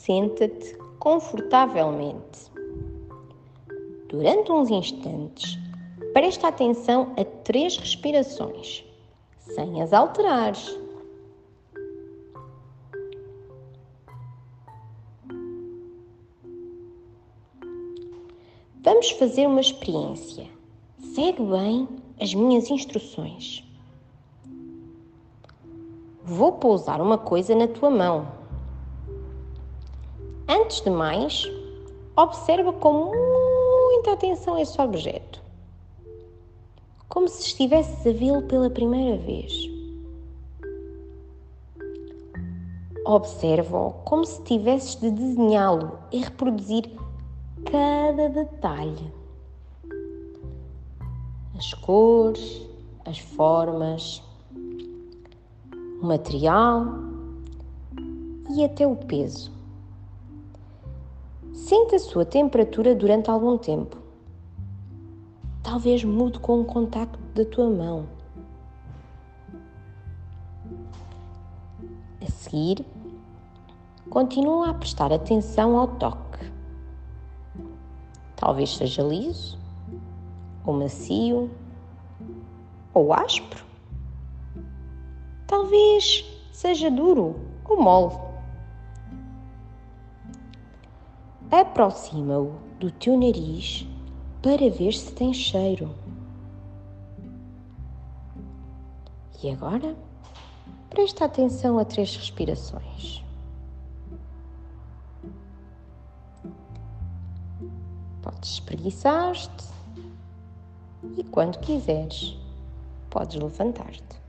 senta-te confortavelmente. Durante uns instantes, presta atenção a três respirações, sem as alterares. Vamos fazer uma experiência. Segue bem as minhas instruções. Vou pousar uma coisa na tua mão. Antes de mais, observa com muita atenção esse objeto, como se estivesses a vê-lo pela primeira vez. Observa-o como se tivesses de desenhá-lo e reproduzir cada detalhe. As cores, as formas, o material e até o peso. Sente a sua temperatura durante algum tempo. Talvez mude com o contacto da tua mão. A seguir, continua a prestar atenção ao toque. Talvez seja liso, ou macio, ou áspero. Talvez seja duro ou mole. Aproxima-o do teu nariz para ver se tem cheiro. E agora, presta atenção a três respirações. Podes espreguiçar-te e, quando quiseres, podes levantar-te.